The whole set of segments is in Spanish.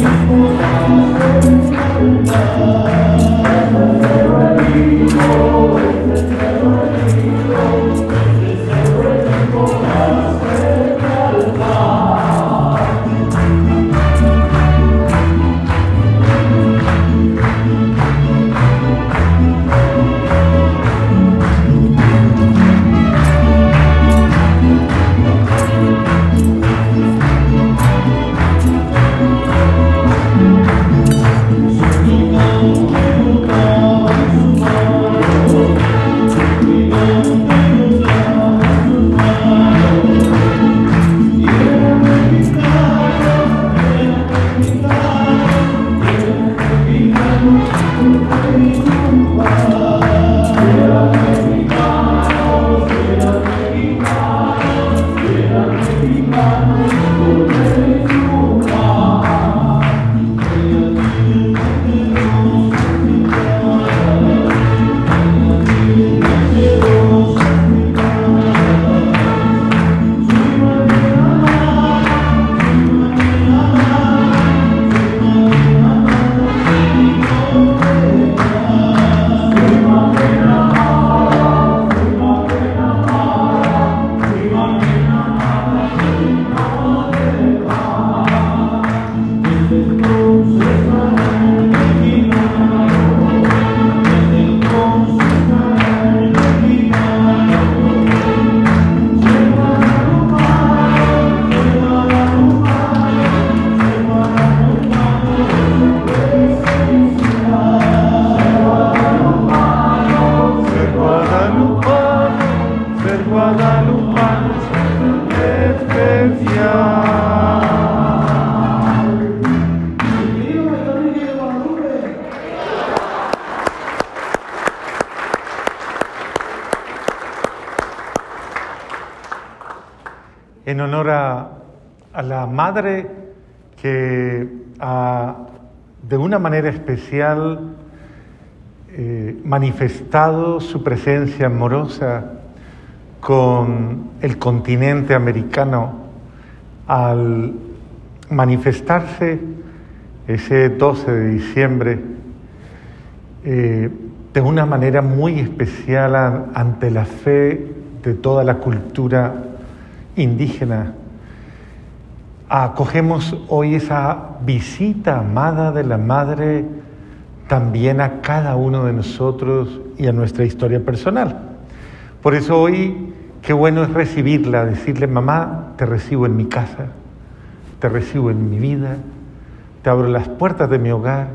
en madre que ha de una manera especial eh, manifestado su presencia amorosa con el continente americano al manifestarse ese 12 de diciembre eh, de una manera muy especial ante la fe de toda la cultura indígena. Acogemos hoy esa visita amada de la Madre también a cada uno de nosotros y a nuestra historia personal. Por eso hoy qué bueno es recibirla, decirle, mamá, te recibo en mi casa, te recibo en mi vida, te abro las puertas de mi hogar,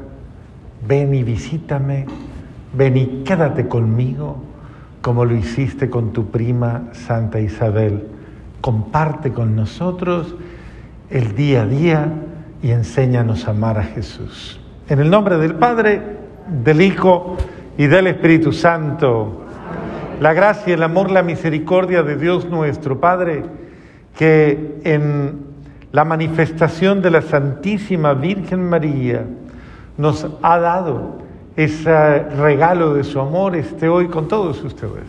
ven y visítame, ven y quédate conmigo, como lo hiciste con tu prima Santa Isabel. Comparte con nosotros el día a día y enséñanos a amar a Jesús. En el nombre del Padre, del Hijo y del Espíritu Santo. La gracia, el amor, la misericordia de Dios nuestro Padre, que en la manifestación de la Santísima Virgen María nos ha dado ese regalo de su amor, esté hoy con todos ustedes.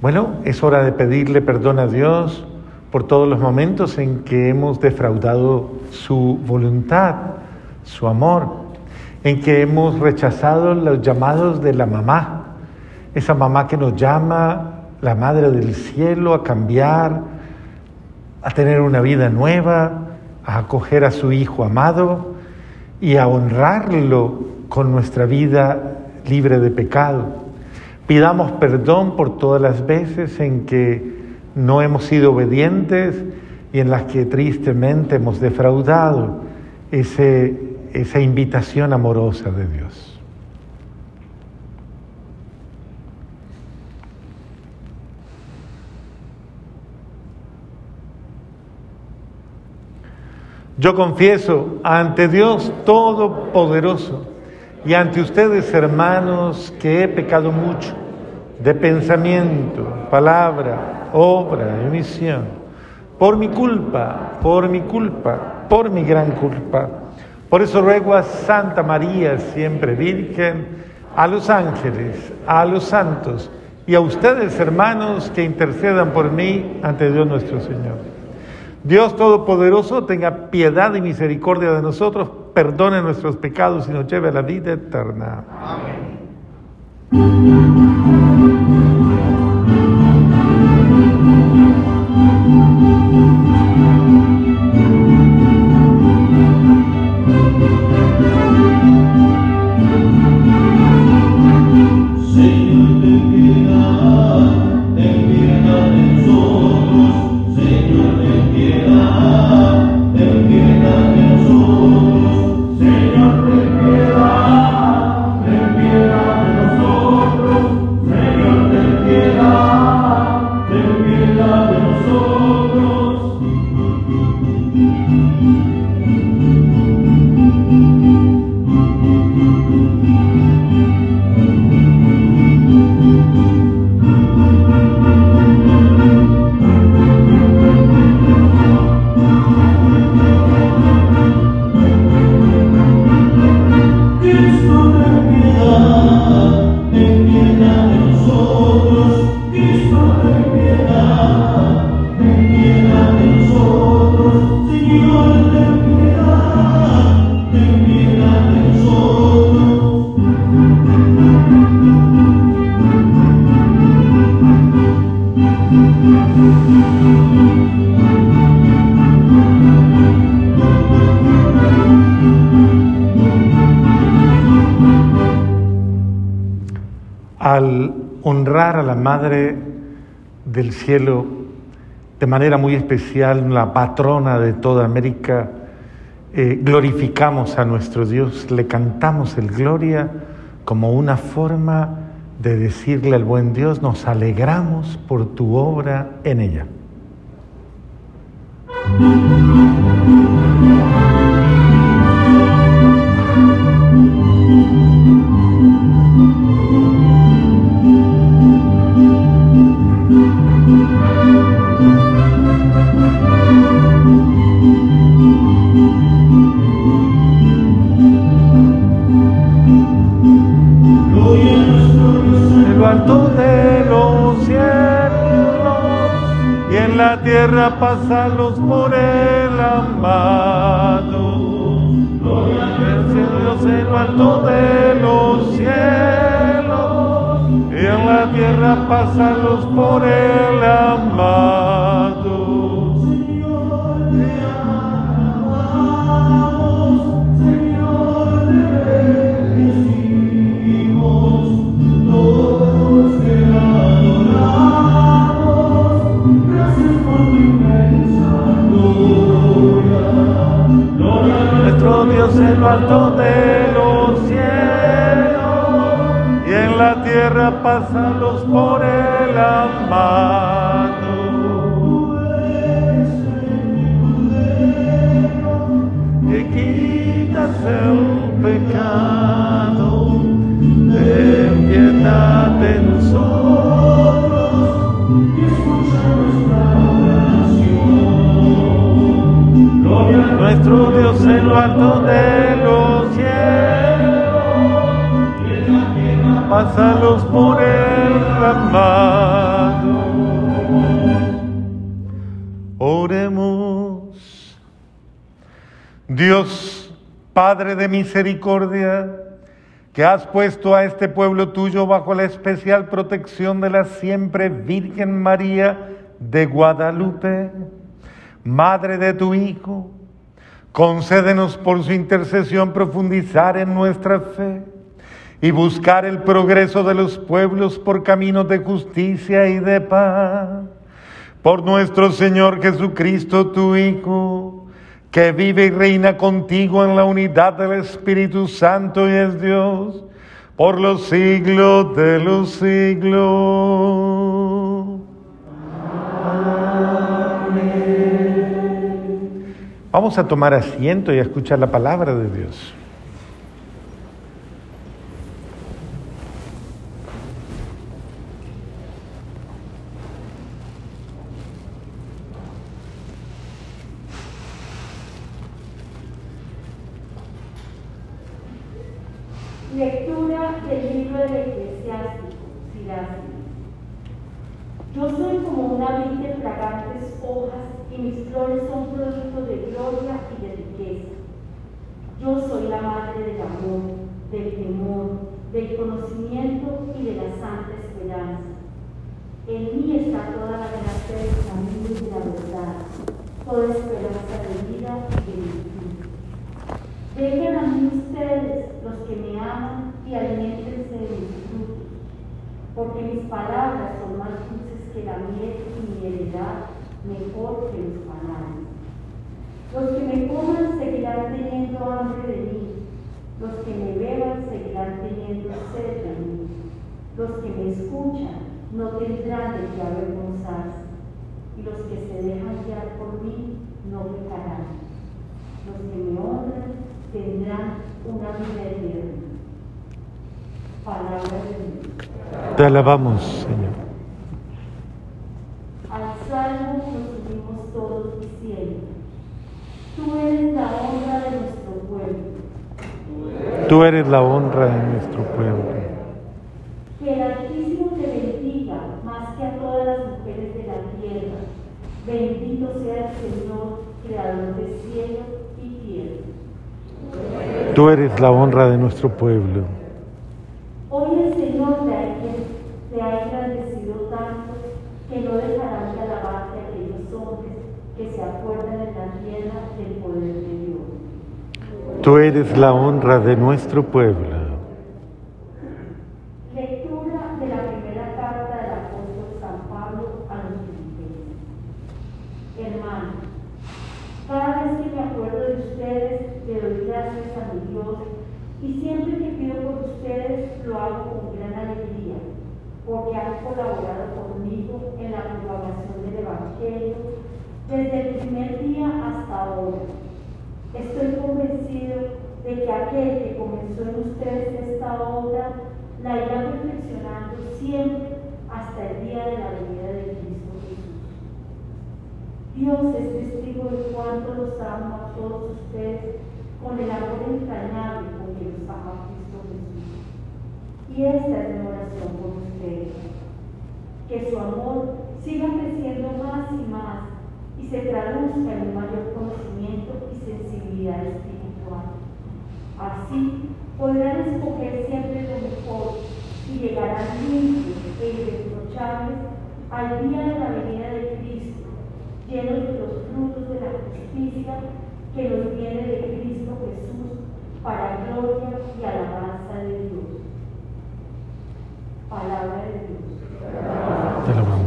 Bueno, es hora de pedirle perdón a Dios por todos los momentos en que hemos defraudado su voluntad, su amor, en que hemos rechazado los llamados de la mamá, esa mamá que nos llama, la Madre del Cielo, a cambiar, a tener una vida nueva, a acoger a su Hijo amado y a honrarlo con nuestra vida libre de pecado. Pidamos perdón por todas las veces en que no hemos sido obedientes y en las que tristemente hemos defraudado ese, esa invitación amorosa de Dios. Yo confieso ante Dios Todopoderoso y ante ustedes, hermanos, que he pecado mucho de pensamiento, palabra, obra y omisión, por mi culpa, por mi culpa, por mi gran culpa. Por eso ruego a Santa María, siempre Virgen, a los ángeles, a los santos y a ustedes, hermanos, que intercedan por mí ante Dios nuestro Señor. Dios Todopoderoso tenga piedad y misericordia de nosotros, perdone nuestros pecados y nos lleve a la vida eterna. Amén. De manera muy especial, la patrona de toda América, eh, glorificamos a nuestro Dios, le cantamos el gloria como una forma de decirle al buen Dios, nos alegramos por tu obra en ella. Tierra pásalos por el amado. Gloria al Dios en lo alto de los cielos, y en la tierra pásalos por el amado. En lo alto de los cielos y en la tierra pásalos por el amado. Dios en lo alto de los cielos, pásalos por el amado. Oremos. Dios, Padre de misericordia, que has puesto a este pueblo tuyo bajo la especial protección de la siempre Virgen María de Guadalupe, Madre de tu Hijo, Concédenos por su intercesión profundizar en nuestra fe y buscar el progreso de los pueblos por caminos de justicia y de paz. Por nuestro Señor Jesucristo, tu Hijo, que vive y reina contigo en la unidad del Espíritu Santo y es Dios, por los siglos de los siglos. Vamos a tomar asiento y a escuchar la palabra de Dios. Lectura del libro del eclesiástico, Yo soy como una vid de fragantes hojas y mis flores son producto de gloria y de riqueza. Yo soy la madre del amor, del temor, del conocimiento y de la santa esperanza. En mí está toda la gracia del camino y de la verdad, toda esperanza de vida y de virtud. Dejen a mí ustedes, los que me aman, y alimentense de mis frutos, porque mis palabras son más dulces que la miel y mi heredad mejor que los panales. Los que me coman seguirán teniendo hambre de mí, los que me beban teniendo sed de mí, los que me escuchan no tendrán de qué avergonzarse, y los que se dejan guiar por mí no pecarán. Los que me honran tendrán una vida eterna. Palabra de Dios. Te alabamos, Señor. Al salmo nos unimos todos diciendo, Tú eres la honra de nuestro pueblo. Tú eres la honra de nuestro pueblo. Que el Altísimo te bendiga más que a todas las mujeres de la tierra. Bendito sea el Señor, creador de cielo y tierra. Tú eres la honra de nuestro pueblo. Hoy el Señor te ha, te ha engrandecido tanto que no dejarán de alabarte a aquellos hombres que se acuerdan en la tierra del poder de Dios. Tú eres la honra de nuestro pueblo. Lectura de la primera carta del apóstol San Pablo a los filipenses. Hermanos, cada vez que me acuerdo de ustedes, le doy gracias a mi Dios y siempre que pido por ustedes lo hago con gran alegría, porque han colaborado conmigo en la propagación del Evangelio desde el primer día hasta ahora. Estoy convencido de que aquel que comenzó en ustedes esta obra la irá perfeccionando siempre hasta el día de la venida de Cristo Jesús. Dios es testigo de cuánto los amo a todos ustedes con el amor entrañable con que los ama Cristo Jesús. Y esta es mi oración por ustedes. Que su amor siga creciendo más y más y se traduzca en un mayor conocimiento sensibilidad espiritual. Así podrán escoger siempre lo mejor y llegarán limpios e irreprochables al día de la venida de Cristo, llenos de los frutos de la justicia que nos viene de Cristo Jesús para gloria y alabanza de Dios. Palabra de Dios. Te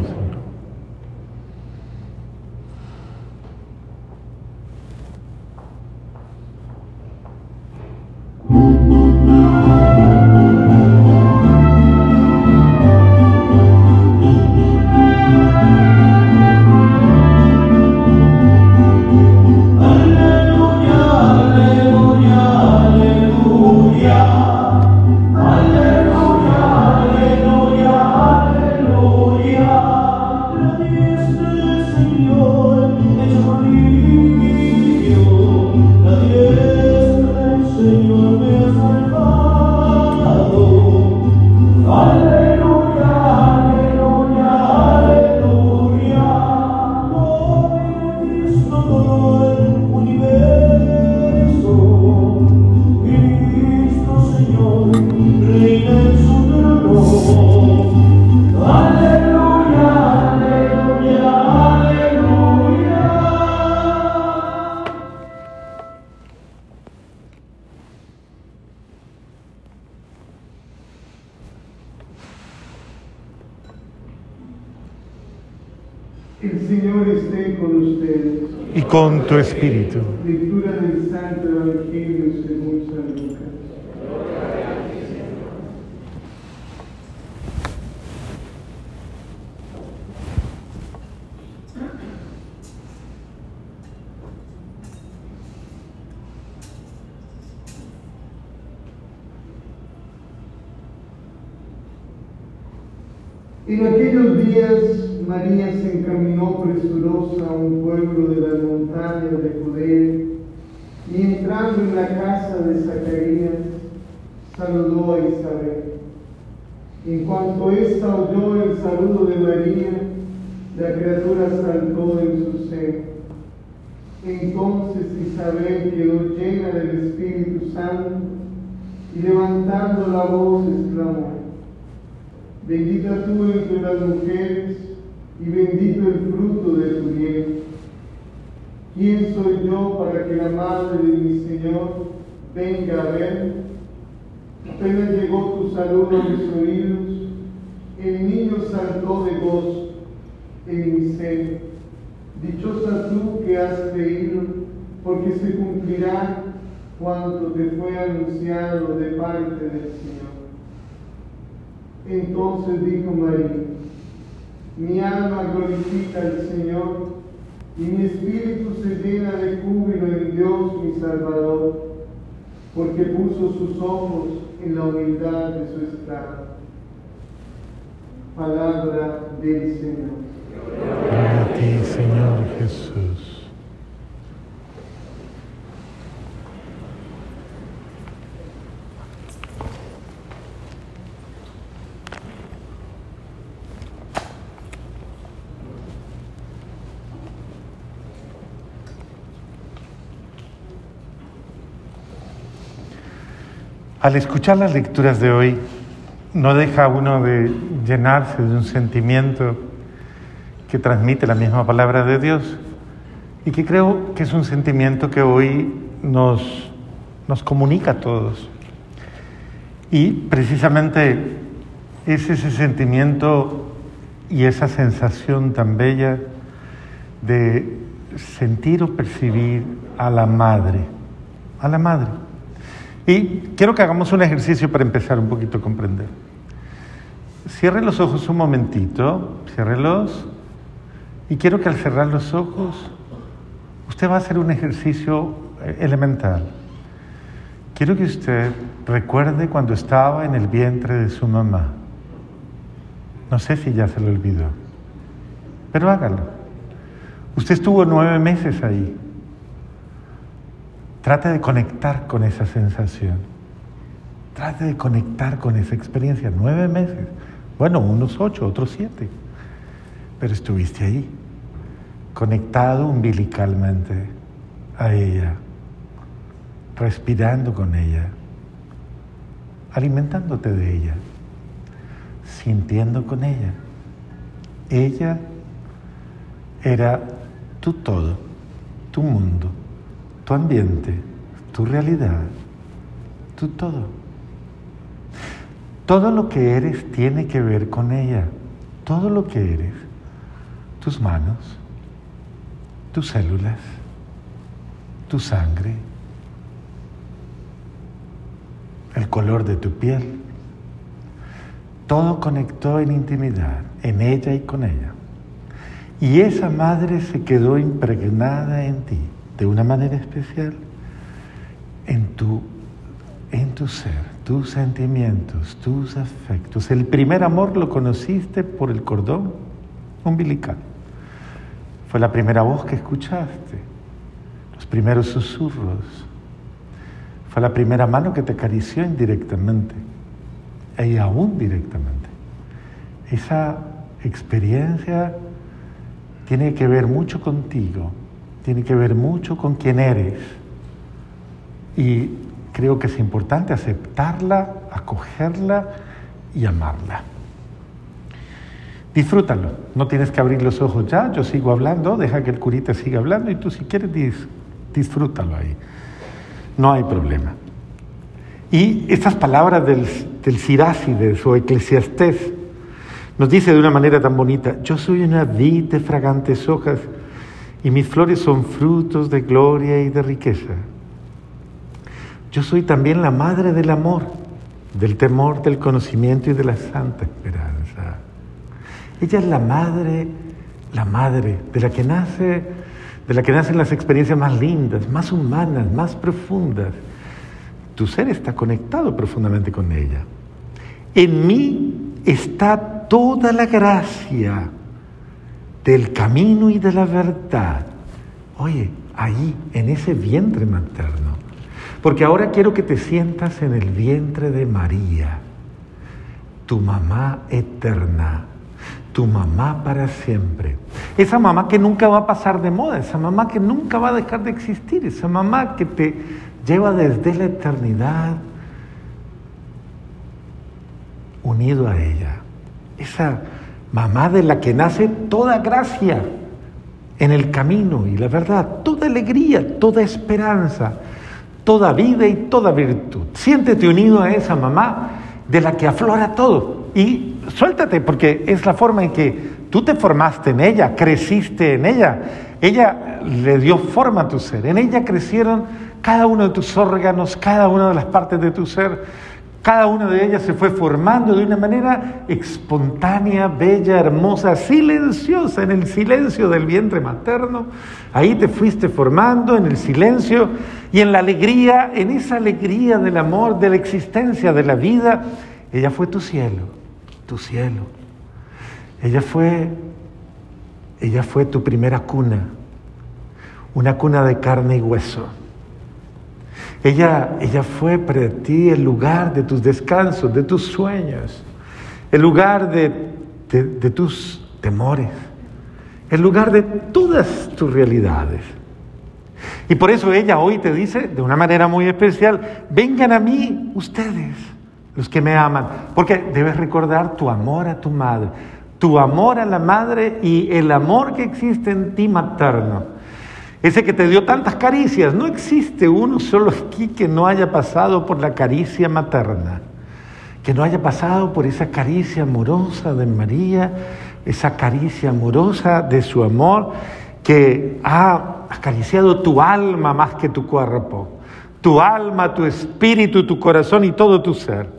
El Señor esté con ustedes. Y con tu espíritu. Lectura del Santo Evangelio según San Lucas. En aquellos días María se encaminó presurosa un pueblo de la montaña de Judea y entrando en la casa de Zacarías, saludó a Isabel. En cuanto ésta oyó el saludo de María, La criatura saltó en su seno. Entonces Isabel quedó llena del Espíritu Santo y levantando la voz exclamó, bendita tú entre las mujeres y bendito el fruto de tu vientre. ¿Quién soy yo para que la madre de mi Señor venga a ver? Apenas llegó tu saludo a mis oídos, el niño saltó de gozo en mi seno. Dichosa tú que has creído, porque se cumplirá cuanto te fue anunciado de parte del Señor. Entonces dijo María, mi alma glorifica al Señor y mi espíritu se llena de júbilo en Dios mi Salvador, porque puso sus ojos en la humildad de su esclavo. Palabra del Señor. A ti, Señor Jesús. Al escuchar las lecturas de hoy, no deja uno de llenarse de un sentimiento que transmite la misma palabra de Dios y que creo que es un sentimiento que hoy nos, nos comunica a todos. Y precisamente es ese sentimiento y esa sensación tan bella de sentir o percibir a la madre, a la madre. Y quiero que hagamos un ejercicio para empezar un poquito a comprender. Cierre los ojos un momentito, ciérrelos. Y quiero que al cerrar los ojos, usted va a hacer un ejercicio eh, elemental. Quiero que usted recuerde cuando estaba en el vientre de su mamá. No sé si ya se lo olvidó, pero hágalo. Usted estuvo nueve meses ahí. Trate de conectar con esa sensación. Trate de conectar con esa experiencia. Nueve meses. Bueno, unos ocho, otros siete. Pero estuviste ahí, conectado umbilicalmente a ella, respirando con ella, alimentándote de ella, sintiendo con ella. Ella era tu todo, tu mundo, tu ambiente, tu realidad, tu todo. Todo lo que eres tiene que ver con ella. Todo lo que eres. Tus manos, tus células, tu sangre, el color de tu piel. Todo conectó en intimidad, en ella y con ella. Y esa madre se quedó impregnada en ti de una manera especial, en tu, en tu ser, tus sentimientos, tus afectos. El primer amor lo conociste por el cordón umbilical. Fue la primera voz que escuchaste, los primeros susurros. Fue la primera mano que te acarició indirectamente y aún directamente. Esa experiencia tiene que ver mucho contigo, tiene que ver mucho con quién eres. Y creo que es importante aceptarla, acogerla y amarla. Disfrútalo, no tienes que abrir los ojos ya, yo sigo hablando, deja que el curita siga hablando y tú si quieres disfrútalo ahí. No hay problema. Y estas palabras del, del o Eclesiastés nos dice de una manera tan bonita, yo soy una vid de fragantes hojas y mis flores son frutos de gloria y de riqueza. Yo soy también la madre del amor, del temor, del conocimiento y de la santa esperanza. Ella es la madre, la madre de la que nace, de la que nacen las experiencias más lindas, más humanas, más profundas. Tu ser está conectado profundamente con ella. En mí está toda la gracia del camino y de la verdad. Oye, ahí, en ese vientre materno. Porque ahora quiero que te sientas en el vientre de María, tu mamá eterna, tu mamá para siempre. esa mamá que nunca va a pasar de moda, esa mamá que nunca va a dejar de existir, esa mamá que te lleva desde la eternidad unido a ella. Esa mamá de la que nace toda gracia en el camino y la verdad, toda alegría, toda esperanza, toda vida y toda virtud. Siéntete unido a esa mamá de la que aflora todo y suéltate porque es la forma en que tú te formaste en ella, creciste en ella. Ella le dio forma a tu ser, en ella crecieron cada uno de tus órganos, cada una de las partes de tu ser cada una de ellas se fue formando de una manera espontánea, bella, hermosa, silenciosa, en el silencio del vientre materno. Ahí te fuiste formando en el silencio y en la alegría, en esa alegría del amor, de la existencia, de la vida. Ella fue tu cielo, tu cielo. Ella fue, ella fue tu primera cuna, una cuna de carne y hueso ella, ella fue para ti el lugar de tus descansos, de tus sueños, el lugar de, de tus temores, el lugar de todas tus realidades. Y por eso ella hoy te dice de una manera muy especial, vengan a mí ustedes, los que me aman, porque debes recordar tu amor a tu madre, tu amor a la madre y el amor que existe en ti materno. Ese que te dio tantas caricias. No existe uno solo aquí que no haya pasado por la caricia materna, que no haya pasado por esa caricia amorosa de María, esa caricia amorosa de su amor que ha acariciado tu alma más que tu cuerpo, tu alma, tu espíritu, tu corazón y todo tu ser.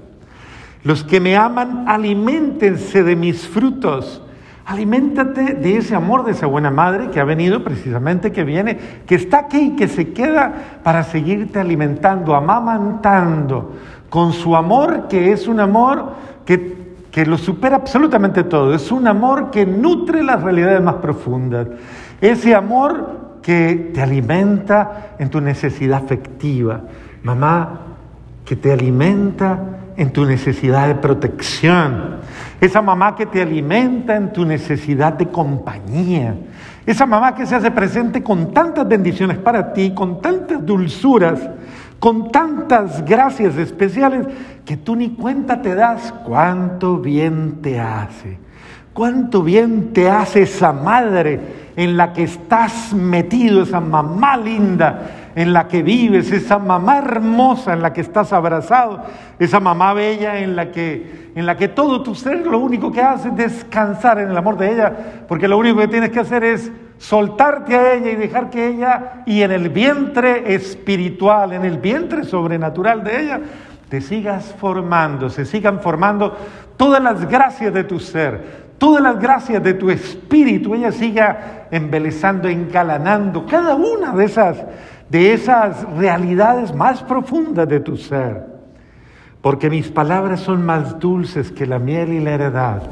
Los que me aman, alimentense de mis frutos Aliméntate de ese amor de esa buena madre que ha venido precisamente, que viene, que está aquí y que se queda para seguirte alimentando, amamantando con su amor, que es un amor que, que lo supera absolutamente todo. Es un amor que nutre las realidades más profundas. Ese amor que te alimenta en tu necesidad afectiva. Mamá, que te alimenta en tu necesidad de protección, esa mamá que te alimenta en tu necesidad de compañía, esa mamá que se hace presente con tantas bendiciones para ti, con tantas dulzuras, con tantas gracias especiales, que tú ni cuenta te das cuánto bien te hace, cuánto bien te hace esa madre en la que estás metido, esa mamá linda en la que vives, esa mamá hermosa en la que estás abrazado, esa mamá bella en la que, en la que todo tu ser lo único que hace es descansar en el amor de ella, porque lo único que tienes que hacer es soltarte a ella y dejar que ella, y en el vientre espiritual, en el vientre sobrenatural de ella, te sigas formando, se sigan formando todas las gracias de tu ser, todas las gracias de tu espíritu, ella siga embelezando, engalanando cada una de esas, de esas realidades más profundas de tu ser. Porque mis palabras son más dulces que la miel y la heredad.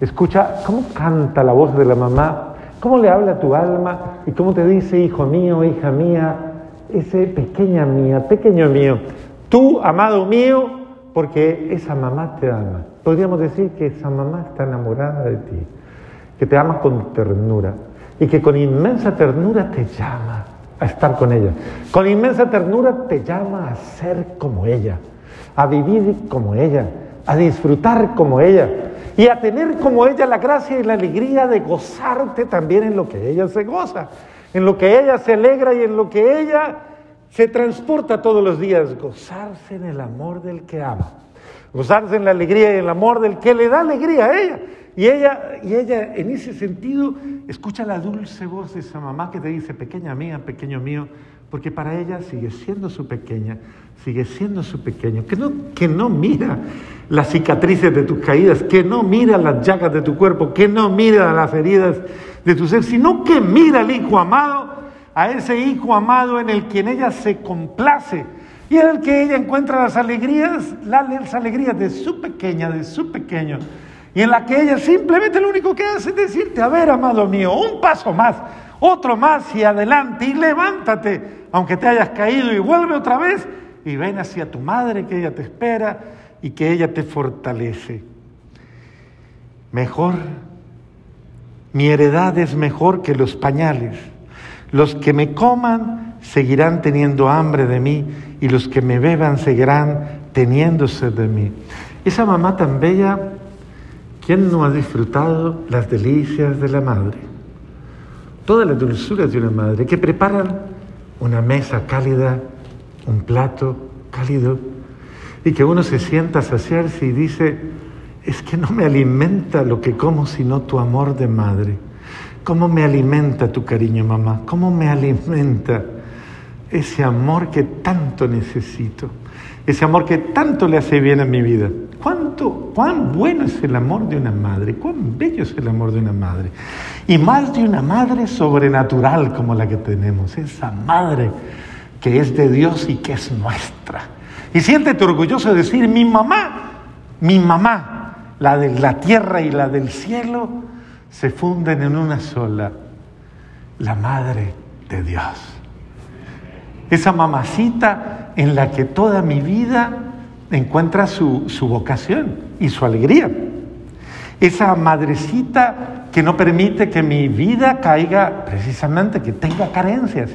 Escucha cómo canta la voz de la mamá, cómo le habla a tu alma y cómo te dice, hijo mío, hija mía, ese pequeña mía, pequeño mío, tú, amado mío, porque esa mamá te ama. Podríamos decir que esa mamá está enamorada de ti, que te ama con ternura y que con inmensa ternura te llama a estar con ella. Con inmensa ternura te llama a ser como ella, a vivir como ella, a disfrutar como ella y a tener como ella la gracia y la alegría de gozarte también en lo que ella se goza, en lo que ella se alegra y en lo que ella se transporta todos los días, gozarse en el amor del que ama, gozarse en la alegría y en el amor del que le da alegría a ella. Y ella, y ella en ese sentido escucha la dulce voz de esa mamá que te dice, pequeña mía, pequeño mío, porque para ella sigue siendo su pequeña, sigue siendo su pequeño, que no, que no mira las cicatrices de tus caídas, que no mira las llagas de tu cuerpo, que no mira las heridas de tu ser, sino que mira al Hijo amado a ese hijo amado en el quien ella se complace y en el que ella encuentra las alegrías, las alegrías de su pequeña, de su pequeño, y en la que ella simplemente lo único que hace es decirte, a ver, amado mío, un paso más, otro más y adelante, y levántate, aunque te hayas caído, y vuelve otra vez, y ven hacia tu madre que ella te espera y que ella te fortalece. Mejor Mi heredad es mejor que los pañales. Los que me coman seguirán teniendo hambre de mí y los que me beban seguirán teniéndose de mí. Esa mamá tan bella, ¿quién no ha disfrutado las delicias de la madre? Todas las dulzuras de una madre que preparan una mesa cálida, un plato cálido, y que uno se sienta a saciarse y dice, es que no me alimenta lo que como sino tu amor de madre. ¿Cómo me alimenta tu cariño, mamá? ¿Cómo me alimenta ese amor que tanto necesito? Ese amor que tanto le hace bien a mi vida. ¿Cuánto, cuán bueno es el amor de una madre? ¿Cuán bello es el amor de una madre? Y más de una madre sobrenatural como la que tenemos. Esa madre que es de Dios y que es nuestra. Y siéntete orgulloso de decir, mi mamá, mi mamá, la de la tierra y la del cielo, se funden en una sola, la madre de Dios. Esa mamacita en la que toda mi vida encuentra su, su vocación y su alegría. Esa madrecita que no permite que mi vida caiga precisamente, que tenga carencias.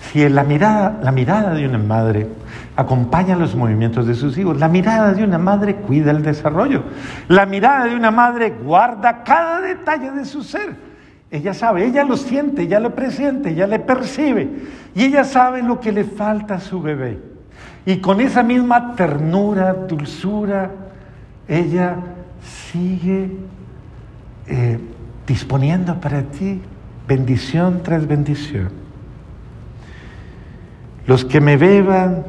Si la mirada, la mirada de una madre acompaña los movimientos de sus hijos, la mirada de una madre cuida el desarrollo, la mirada de una madre guarda cada detalle de su ser. Ella sabe, ella lo siente, ella lo presiente, ella le percibe y ella sabe lo que le falta a su bebé. Y con esa misma ternura, dulzura, ella sigue eh, disponiendo para ti bendición tras bendición. Los que me beban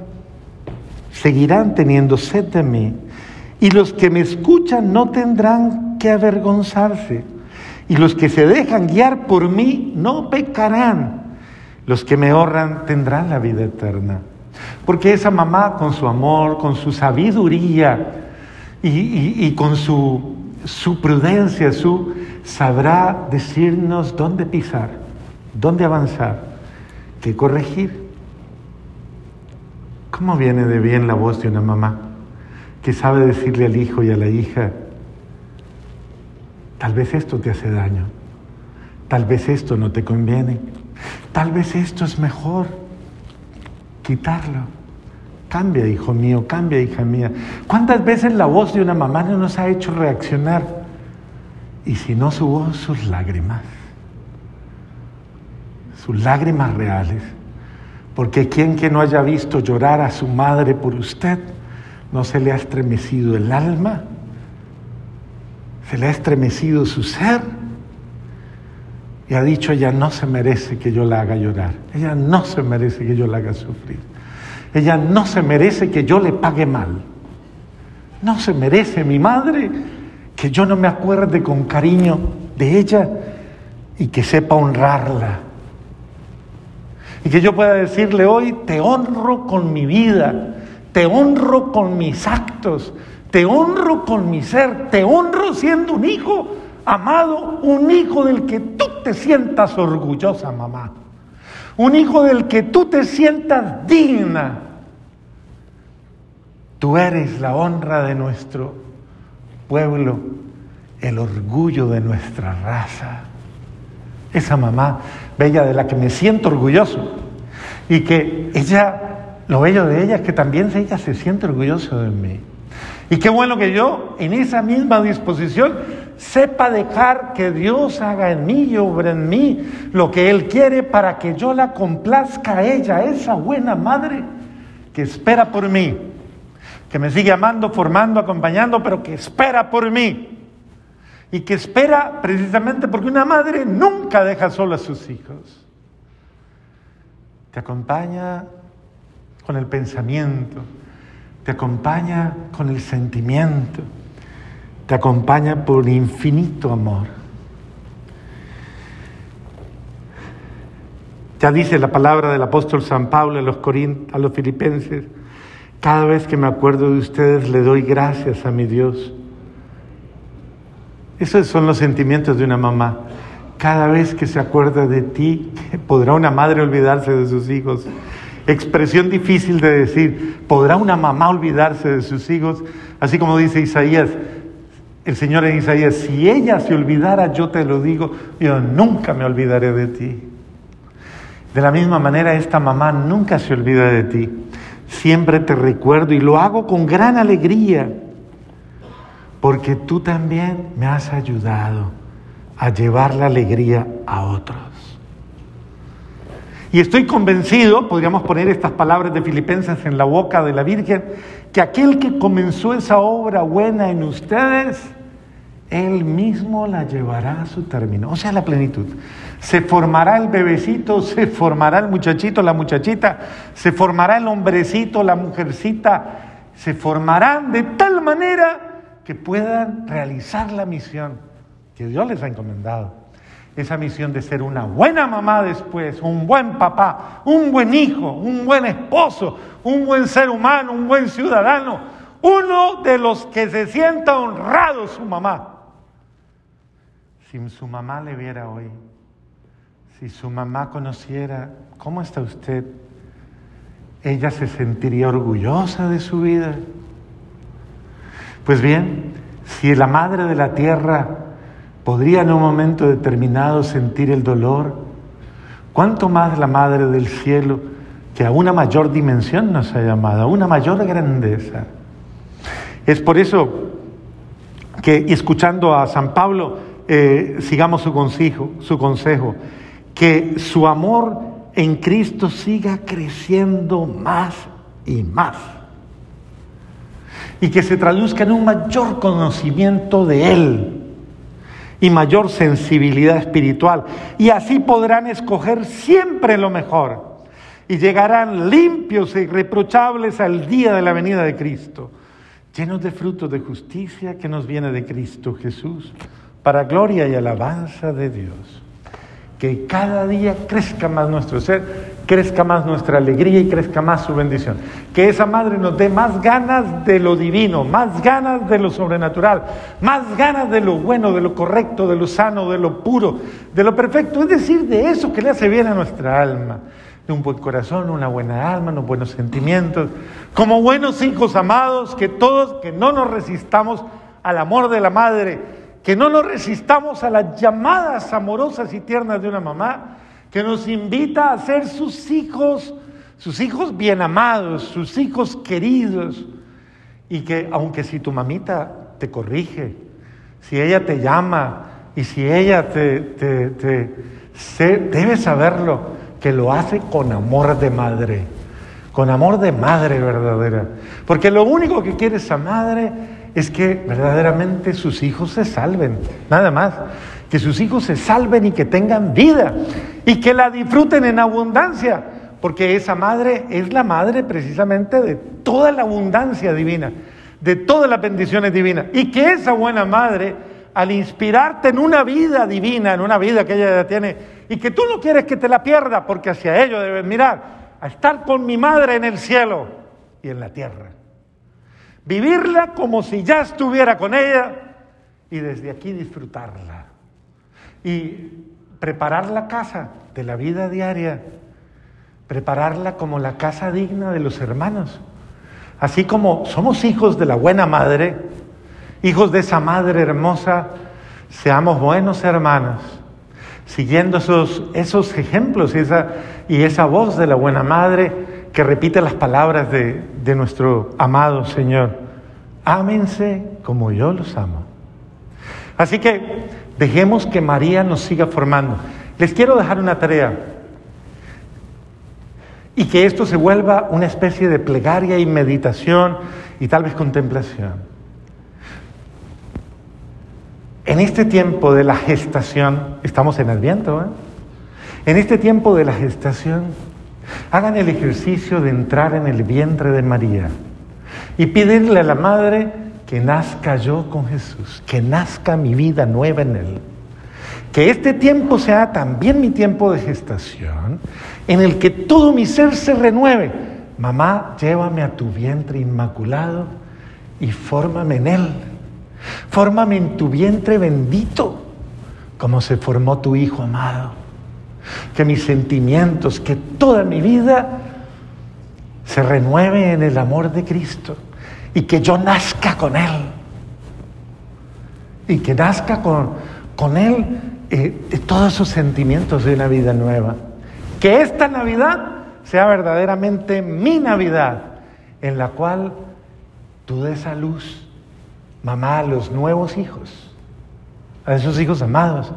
seguirán teniendo sed de mí, y los que me escuchan no tendrán que avergonzarse, y los que se dejan guiar por mí no pecarán, los que me honran tendrán la vida eterna. Porque esa mamá con su amor, con su sabiduría y, con su, su prudencia, su, sabrá decirnos dónde pisar, dónde avanzar, qué corregir. ¿Cómo viene de bien la voz de una mamá que sabe decirle al hijo y a la hija, tal vez esto te hace daño, tal vez esto no te conviene, tal vez esto es mejor quitarlo? Cambia, hijo mío, cambia, hija mía. ¿Cuántas veces la voz de una mamá no nos ha hecho reaccionar? Y si no su voz, sus lágrimas. Sus lágrimas reales porque quien que no haya visto llorar a su madre por usted, no se le ha estremecido el alma, se le ha estremecido su ser y ha dicho, ella no se merece que yo la haga llorar, ella no se merece que yo la haga sufrir, ella no se merece que yo le pague mal, no se merece mi madre que yo no me acuerde con cariño de ella y que sepa honrarla. Y que yo pueda decirle hoy, te honro con mi vida, te honro con mis actos, te honro con mi ser, te honro siendo un hijo amado, un hijo del que tú te sientas orgullosa, mamá. Un hijo del que tú te sientas digna. Tú eres la honra de nuestro pueblo, el orgullo de nuestra raza. Esa mamá bella de la que me siento orgulloso. Y que ella, lo bello de ella es que también ella se siente orgulloso de mí. Y qué bueno que yo, en esa misma disposición, sepa dejar que Dios haga en mí y obre en mí lo que Él quiere para que yo la complazca a ella, esa buena madre que espera por mí, que me sigue amando, formando, acompañando, pero que espera por mí y que espera precisamente porque una madre nunca deja solo a sus hijos. Te acompaña con el pensamiento, te acompaña con el sentimiento, te acompaña por infinito amor. Ya dice la palabra del apóstol San Pablo a los, a los filipenses, cada vez que me acuerdo de ustedes le doy gracias a mi Dios esos son los sentimientos de una mamá. Cada vez que se acuerda de ti, podrá una madre olvidarse de sus hijos. Expresión difícil de decir, ¿podrá una mamá olvidarse de sus hijos? Así como dice Isaías, el Señor en Isaías, si ella se olvidara, yo te lo digo, yo nunca me olvidaré de ti. De la misma manera, esta mamá nunca se olvida de ti. Siempre te recuerdo y lo hago con gran alegría, porque tú también me has ayudado a llevar la alegría a otros. Y estoy convencido, podríamos poner estas palabras de Filipenses en la boca de la Virgen, que aquel que comenzó esa obra buena en ustedes, él mismo la llevará a su término, o sea, la plenitud. Se formará el bebecito, se formará el muchachito, la muchachita, se formará el hombrecito, la mujercita, se formarán de tal manera que puedan realizar la misión que Dios les ha encomendado. Esa misión de ser una buena mamá después, un buen papá, un buen hijo, un buen esposo, un buen ser humano, un buen ciudadano, uno de los que se sienta honrado su mamá. Si su mamá le viera hoy, si su mamá conociera cómo está usted, ella se sentiría orgullosa de su vida. Pues bien, si la madre de la tierra podría en un momento determinado sentir el dolor, ¿cuánto más la Madre del Cielo que a una mayor dimensión nos ha llamado, a una mayor grandeza? Es por eso que, escuchando a San Pablo, eh, sigamos su consejo, su consejo, que su amor en Cristo siga creciendo más y más. Y que se traduzca en un mayor conocimiento de Él y mayor sensibilidad espiritual. Y así podrán escoger siempre lo mejor y llegarán limpios e irreprochables al día de la venida de Cristo, llenos de frutos de justicia que nos viene de Cristo Jesús, para gloria y alabanza de Dios que cada día crezca más nuestro ser, crezca más nuestra alegría y crezca más su bendición. Que esa madre nos dé más ganas de lo divino, más ganas de lo sobrenatural, más ganas de lo bueno, de lo correcto, de lo sano, de lo puro, de lo perfecto, es decir, de eso que le hace bien a nuestra alma. De un buen corazón, una buena alma, unos buenos sentimientos, como buenos hijos amados, que todos, que no nos resistamos al amor de la madre, que no nos resistamos a las llamadas amorosas y tiernas de una mamá que nos invita a ser sus hijos, sus hijos bien amados, sus hijos queridos, y que aunque si tu mamita te corrige, si ella te llama y si ella te, te, te debes saberlo, que lo hace con amor de madre, con amor de madre verdadera, porque lo único que quiere esa madre es que verdaderamente sus hijos se salven, nada más. Que sus hijos se salven y que tengan vida y que la disfruten en abundancia, porque esa madre es la madre precisamente de toda la abundancia divina, de todas las bendiciones divinas. Y que esa buena madre, al inspirarte en una vida divina, en una vida que ella ya tiene, y que tú no quieres que te la pierda, porque hacia ello debes mirar, a estar con mi madre en el cielo y en la tierra vivirla como si ya estuviera con ella y desde aquí disfrutarla. Y preparar la casa de la vida diaria, prepararla como la casa digna de los hermanos. Así como somos hijos de la buena madre, hijos de esa madre hermosa, seamos buenos hermanos, siguiendo esos, esos ejemplos y esa, y esa voz de la buena madre que repite las palabras de, de nuestro amado Señor. Ámense como yo los amo. Así que dejemos que María nos siga formando. Les quiero dejar una tarea y que esto se vuelva una especie de plegaria y meditación y tal vez contemplación. En este tiempo de la gestación, estamos en el viento, ¿eh? En este tiempo de la gestación, Hagan el ejercicio de entrar en el vientre de María y pedirle a la Madre que nazca yo con Jesús, que nazca mi vida nueva en Él. Que este tiempo sea también mi tiempo de gestación, en el que todo mi ser se renueve. Mamá, llévame a tu vientre inmaculado y fórmame en Él. Fórmame en tu vientre bendito, como se formó tu Hijo amado que mis sentimientos, que toda mi vida se renueve en el amor de Cristo y que yo nazca con Él. y que nazca con, con Él eh, todos esos sentimientos de una vida nueva. Que esta Navidad sea verdaderamente mi Navidad, en la cual tú des a luz, mamá, a los nuevos hijos, a esos hijos amados,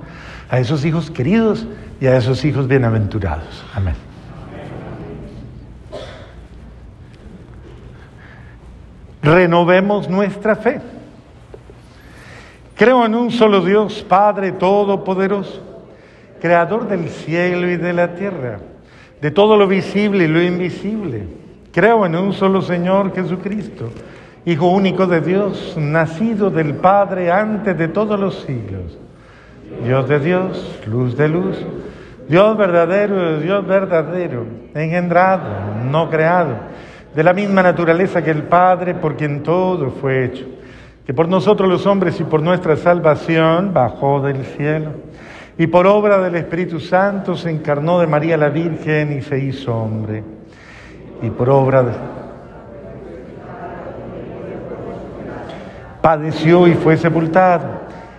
a esos hijos queridos y a esos hijos bienaventurados. Amén. Renovemos nuestra fe. Creo en un solo Dios, Padre Todopoderoso, Creador del cielo y de la tierra, de todo lo visible y lo invisible. Creo en un solo Señor Jesucristo, Hijo único de Dios, nacido del Padre antes de todos los siglos. Dios de Dios, luz de luz, Dios verdadero, Dios verdadero, engendrado, no creado, de la misma naturaleza que el Padre, por quien todo fue hecho que por nosotros los hombres y por nuestra salvación bajó del cielo, y por obra del Espíritu Santo se encarnó de María la Virgen y se hizo hombre, y por obra de... padeció y fue sepultado,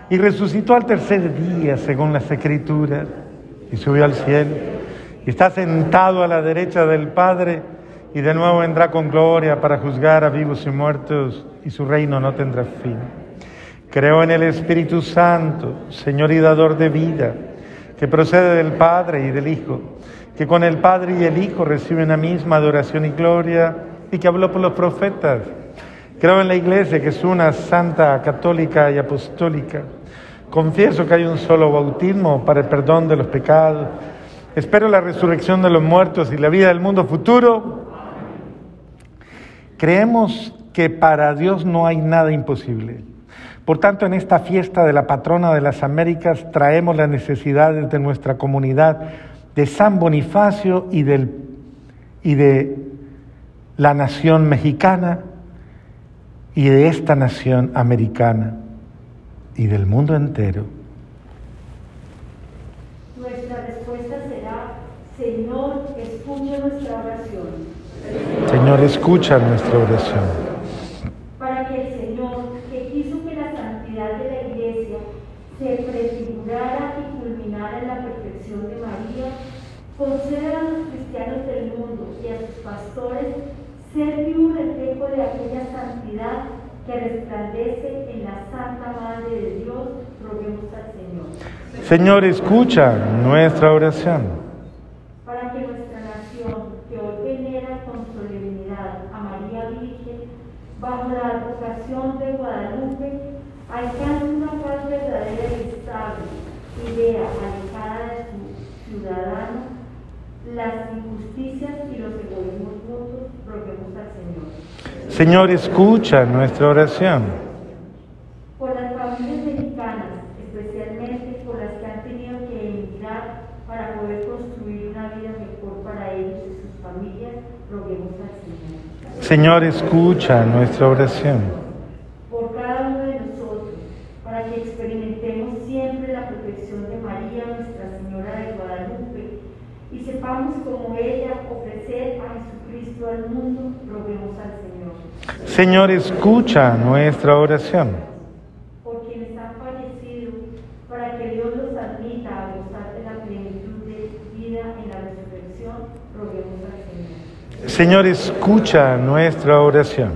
y resucitó al tercer día, según las Escrituras, y subió al cielo, y está sentado a la derecha del Padre, y de nuevo vendrá con gloria para juzgar a vivos y muertos, y su reino no tendrá fin. Creo en el Espíritu Santo, Señor y dador de vida, que procede del Padre y del Hijo, que con el Padre y el Hijo reciben la misma adoración y gloria, y que habló por los profetas. Creo en la Iglesia, que es una santa, católica y apostólica. Confieso que hay un solo bautismo para el perdón de los pecados. Espero la resurrección de los muertos y la vida del mundo futuro. Creemos que para Dios no hay nada imposible. Por tanto, en esta fiesta de la patrona de las Américas traemos las necesidades de nuestra comunidad de San Bonifacio y, de la nación mexicana y de esta nación americana y del mundo entero. Nuestra respuesta será, Señor, escucha nuestra oración. Señor, escucha nuestra oración. Para que el Señor, que quiso que la santidad de la Iglesia se prefigurara y culminara en la perfección de María, conceda a los cristianos del mundo y a sus pastores ser vivo reflejo de aquella santidad que resplandece en la Santa Madre de Dios, roguemos al Señor. Señor, escucha nuestra oración. Para que nuestra nación, que hoy venera con solemnidad a María Virgen, bajo la advocación de Guadalupe, alcance una paz verdadera y estable y vea alejada de su ciudadano las injusticias y los egoísmos mutuos, roguemos al Señor. Escucha nuestra oración. Por las familias mexicanas, especialmente por las que han tenido que emigrar para poder construir una vida mejor para ellos y sus familias, roguemos al Señor. Señor, escucha nuestra oración. Por cada uno de nosotros, para que experimentemos siempre la protección de María, Nuestra Señora de Guadalupe, y sepamos como ella ofrecer a Jesucristo al mundo, roguemos al Señor. Escucha nuestra oración. por quienes han fallecido, para que Dios los admita a gozar de la plenitud de vida en la resurrección, roguemos al Señor. Señor, escucha nuestra oración.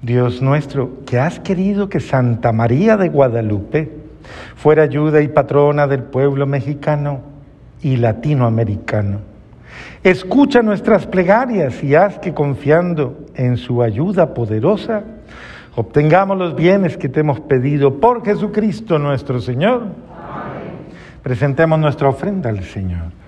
Dios nuestro, que has querido que Santa María de Guadalupe fuera ayuda y patrona del pueblo mexicano y latinoamericano. Escucha nuestras plegarias y haz que confiando en su ayuda poderosa, obtengamos los bienes que te hemos pedido por Jesucristo nuestro Señor. Presentemos nuestra ofrenda al Señor.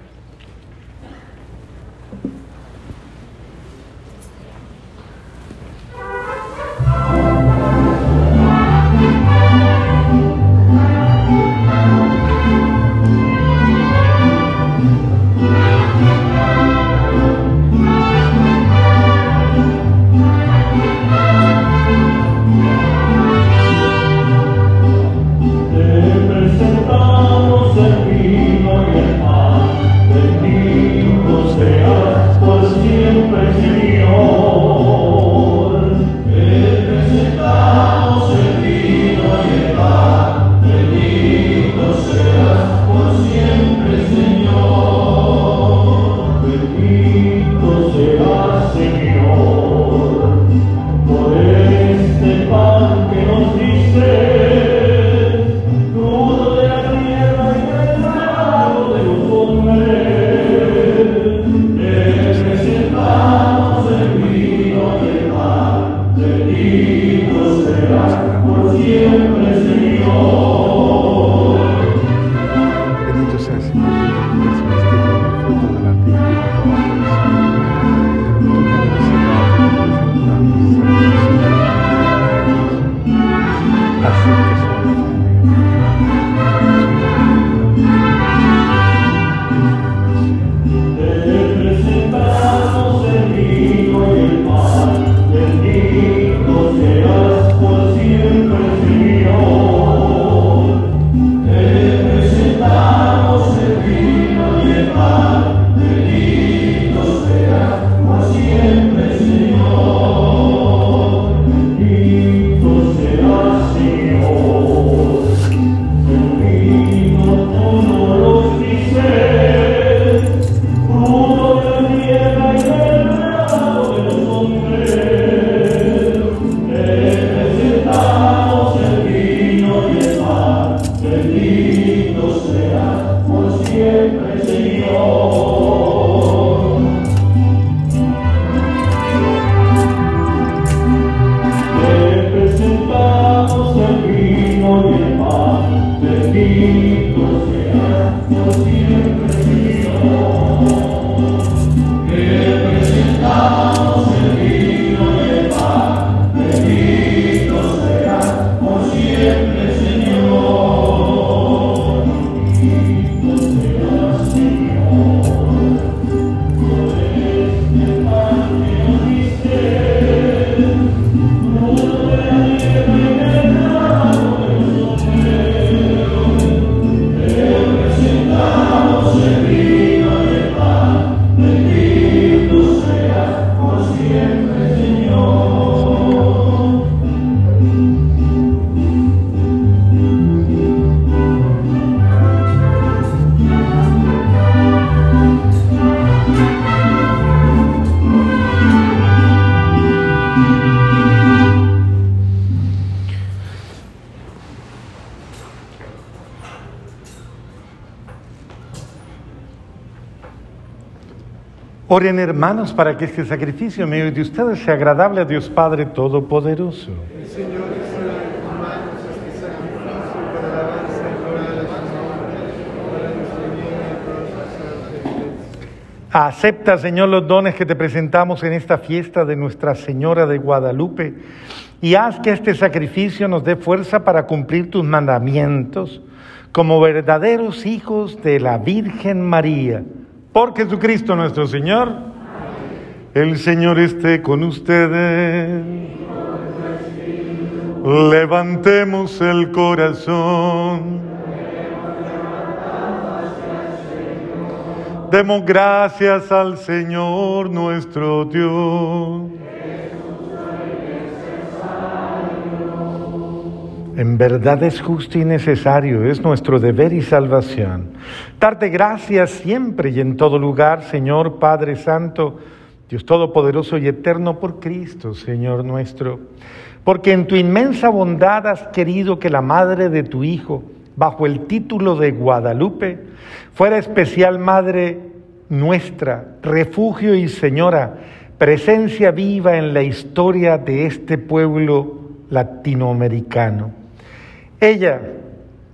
Hermanos para que este sacrificio en medio de ustedes sea agradable a Dios Padre Todopoderoso. El Señor. Acepta, Señor, los dones que te presentamos en esta fiesta de Nuestra Señora de Guadalupe y haz que este sacrificio nos dé fuerza para cumplir tus mandamientos como verdaderos hijos de la Virgen María. Por Jesucristo nuestro Señor. El Señor esté con ustedes. Levantemos el corazón. Demos gracias al Señor nuestro Dios. En verdad es justo y necesario, es nuestro deber y salvación. Darte gracias siempre y en todo lugar, Señor Padre Santo, Dios Todopoderoso y Eterno por Cristo, Señor nuestro. Porque en tu inmensa bondad has querido que la madre de tu Hijo, bajo el título de Guadalupe, fuera especial Madre nuestra, refugio y Señora, presencia viva en la historia de este pueblo latinoamericano. Ella,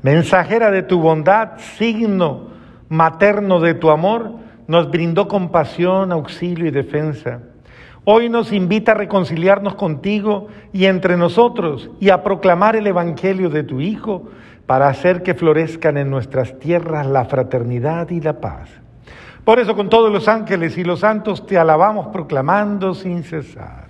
mensajera de tu bondad, signo materno de tu amor, nos brindó compasión, auxilio y defensa. Hoy nos invita a reconciliarnos contigo y entre nosotros y a proclamar el Evangelio de tu Hijo para hacer que florezcan en nuestras tierras la fraternidad y la paz. Por eso con todos los ángeles y los santos te alabamos proclamando sin cesar.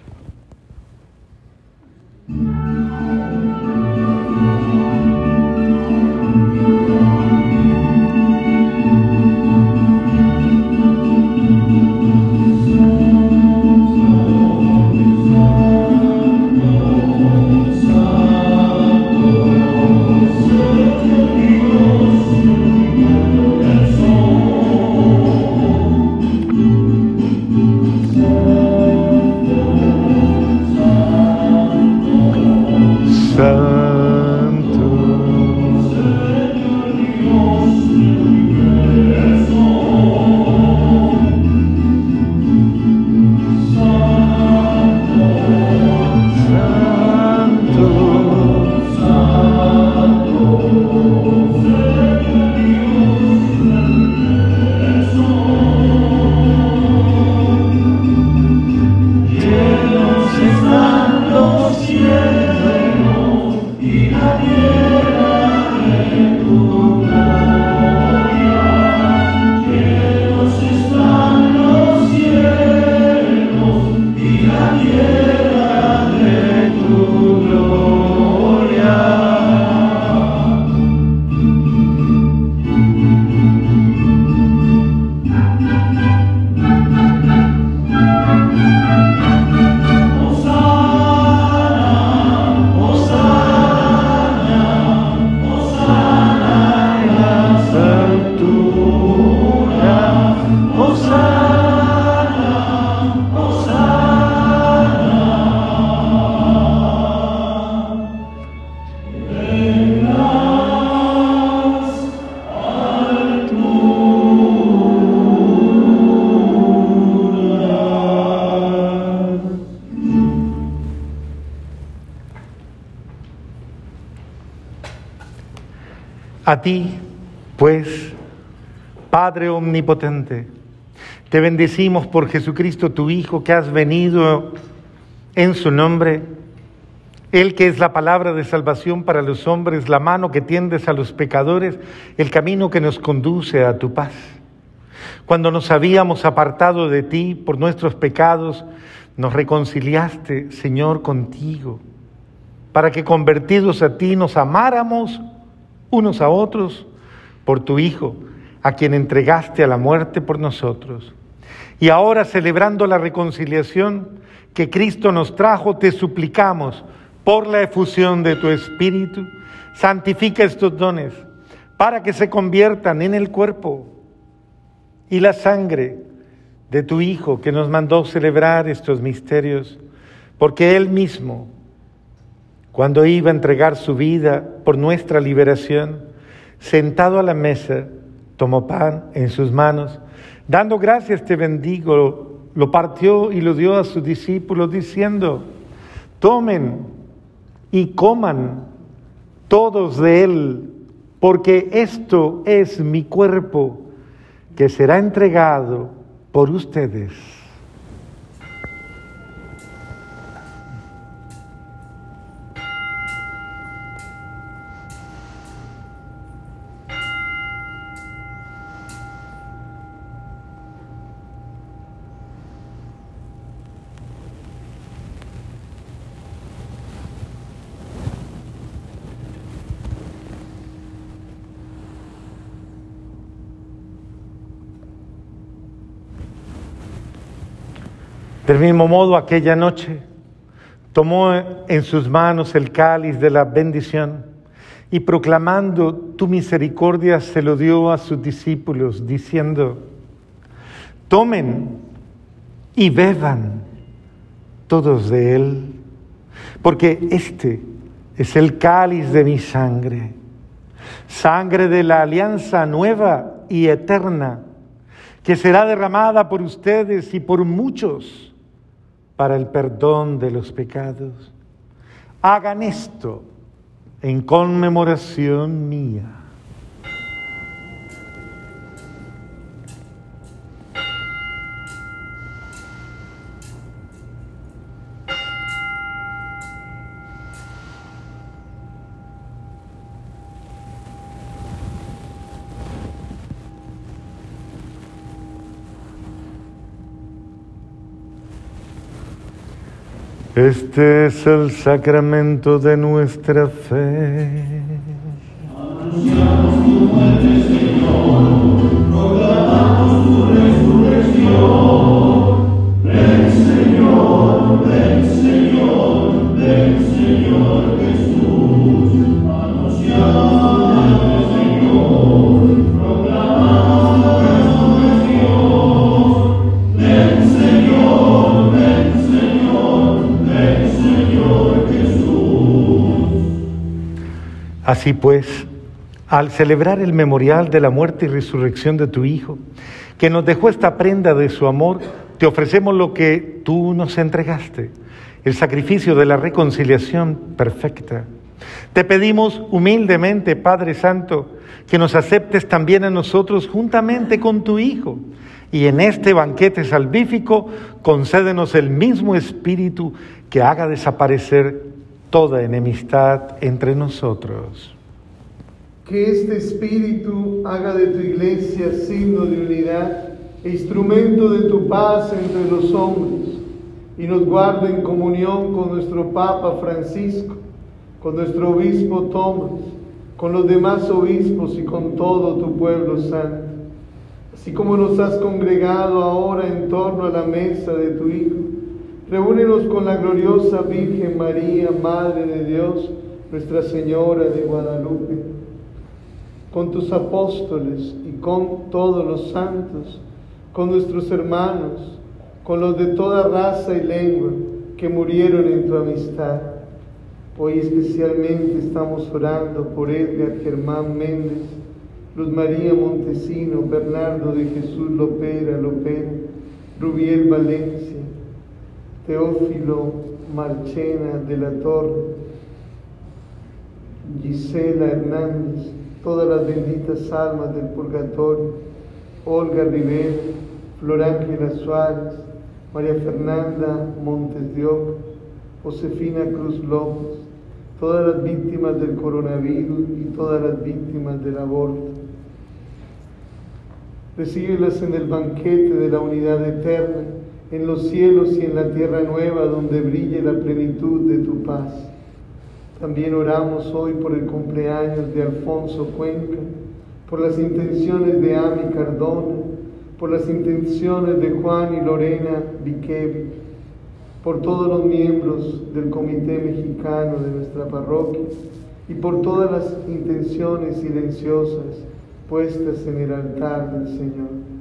Ti, pues, Padre Omnipotente, te bendecimos por Jesucristo, tu Hijo, que has venido en su nombre, Él que es la palabra de salvación para los hombres, la mano que tiendes a los pecadores, el camino que nos conduce a tu paz. Cuando nos habíamos apartado de ti por nuestros pecados, nos reconciliaste, Señor, contigo, para que convertidos a ti nos amáramos unos a otros por tu Hijo, a quien entregaste a la muerte por nosotros. Y ahora, celebrando la reconciliación que Cristo nos trajo, te suplicamos, por la efusión de tu Espíritu, santifica estos dones para que se conviertan en el cuerpo y la sangre de tu Hijo que nos mandó celebrar estos misterios, porque Él mismo, cuando iba a entregar su vida por nuestra liberación, sentado a la mesa, tomó pan en sus manos, dando gracias te bendigo, lo partió y lo dio a sus discípulos diciendo, tomen y coman todos de él, porque esto es mi cuerpo que será entregado por ustedes. Del mismo modo, aquella noche tomó en sus manos el cáliz de la bendición y proclamando tu misericordia se lo dio a sus discípulos, diciendo, tomen y beban todos de él, porque este es el cáliz de mi sangre, sangre de la alianza nueva y eterna, que será derramada por ustedes y por muchos para el perdón de los pecados. Hagan esto en conmemoración mía. Este es el sacramento de nuestra fe. Anunciamos tu Señor, Así pues, al celebrar el memorial de la muerte y resurrección de tu Hijo, que nos dejó esta prenda de su amor, te ofrecemos lo que tú nos entregaste, el sacrificio de la reconciliación perfecta. Te pedimos humildemente, Padre Santo, que nos aceptes también a nosotros juntamente con tu Hijo. Y en este banquete salvífico concédenos el mismo espíritu que haga desaparecer toda enemistad entre nosotros. Que este espíritu haga de tu iglesia signo de unidad e instrumento de tu paz entre los hombres y nos guarde en comunión con nuestro Papa Francisco, con nuestro obispo Tomás, con los demás obispos y con todo tu pueblo santo. Así como nos has congregado ahora en torno a la mesa de tu Hijo, Reúnenos con la gloriosa Virgen María, Madre de Dios, Nuestra Señora de Guadalupe, con tus apóstoles y con todos los santos, con nuestros hermanos, con los de toda raza y lengua que murieron en tu amistad. Hoy especialmente estamos orando por Edgar Germán Méndez, Luz María Montesino, Bernardo de Jesús Lopera Lopera, Rubiel Valencia, Teófilo Marchena de la Torre, Gisela Hernández, todas las benditas almas del purgatorio, Olga Rivera, Flor Ángela Suárez, María Fernanda Montes Josefina Cruz López, todas las víctimas del coronavirus y todas las víctimas del aborto. Recíbelas en el banquete de la unidad eterna, en los cielos y en la tierra nueva donde brille la plenitud de tu paz. También oramos hoy por el cumpleaños de Alfonso Cuenca, por las intenciones de Ami Cardona, por las intenciones de Juan y Lorena Viquevi, por todos los miembros del Comité Mexicano de nuestra parroquia y por todas las intenciones silenciosas puestas en el altar del Señor.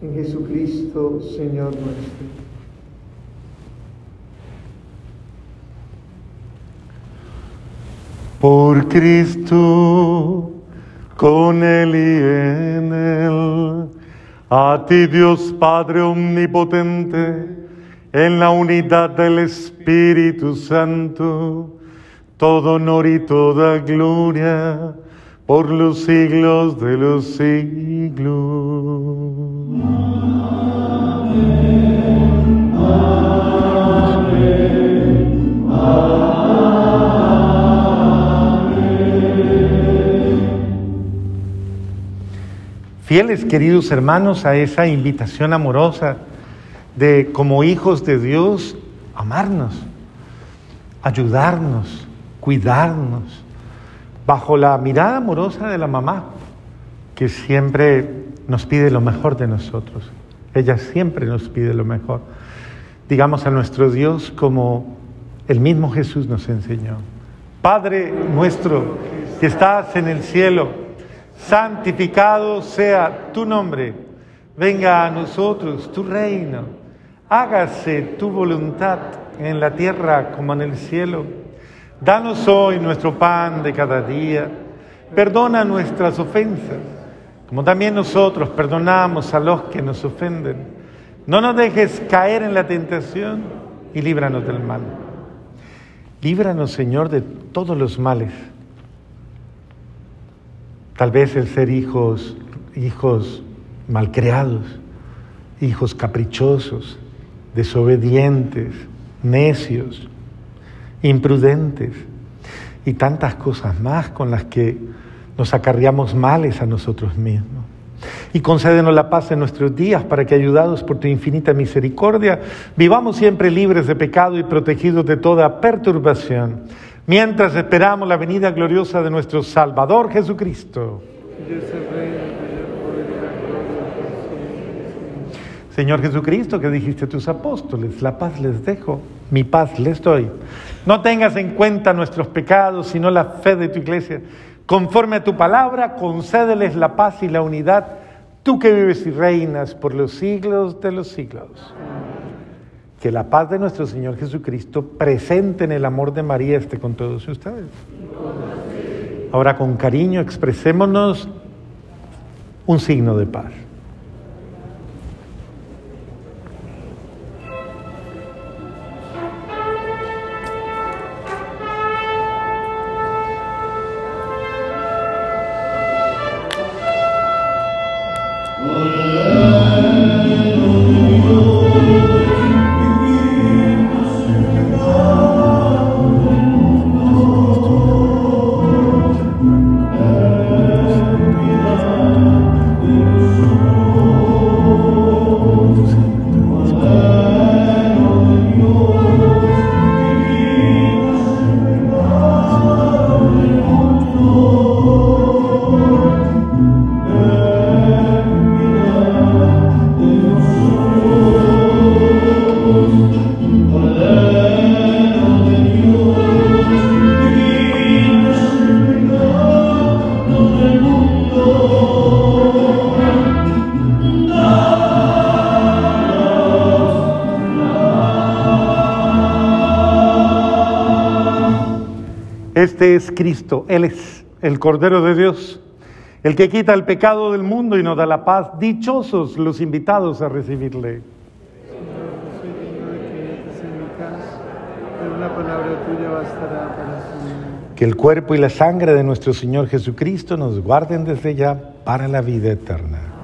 En Jesucristo, Señor nuestro. Por Cristo, con Él y en Él, a ti Dios Padre Omnipotente, en la unidad del Espíritu Santo, todo honor y toda gloria por los siglos de los siglos. Fieles, queridos hermanos, a esa invitación amorosa de como hijos de Dios amarnos, ayudarnos, cuidarnos, bajo la mirada amorosa de la mamá, que siempre nos pide lo mejor de nosotros. Ella siempre nos pide lo mejor. Digamos a nuestro Dios como el mismo Jesús nos enseñó. Padre nuestro que estás en el cielo, santificado sea tu nombre, venga a nosotros tu reino, hágase tu voluntad en la tierra como en el cielo. Danos hoy nuestro pan de cada día, perdona nuestras ofensas, como también nosotros perdonamos a los que nos ofenden. No nos dejes caer en la tentación y líbranos del mal. Líbranos, Señor, de todos los males Tal vez el ser hijos, hijos malcriados, hijos caprichosos, desobedientes, necios, imprudentes y tantas cosas más con las que nos acarreamos males a nosotros mismos. Y concédenos la paz en nuestros días para que, ayudados por tu infinita misericordia, vivamos siempre libres de pecado y protegidos de toda perturbación mientras esperamos la venida gloriosa de nuestro Salvador Jesucristo. Señor Jesucristo, que dijiste a tus apóstoles, la paz les dejo, mi paz les doy. No tengas en cuenta nuestros pecados, sino la fe de tu iglesia. Conforme a tu palabra, concédeles la paz y la unidad, tú que vives y reinas por los siglos de los siglos. Que la paz de nuestro Señor Jesucristo presente en el amor de María esté con todos ustedes. Ahora con cariño expresémonos un signo de paz. Este es Cristo, Él es el Cordero de Dios, el que quita el pecado del mundo y nos da la paz. Dichosos los invitados a recibirle. Que el cuerpo y la sangre de nuestro Señor Jesucristo nos guarden desde ya para la vida eterna.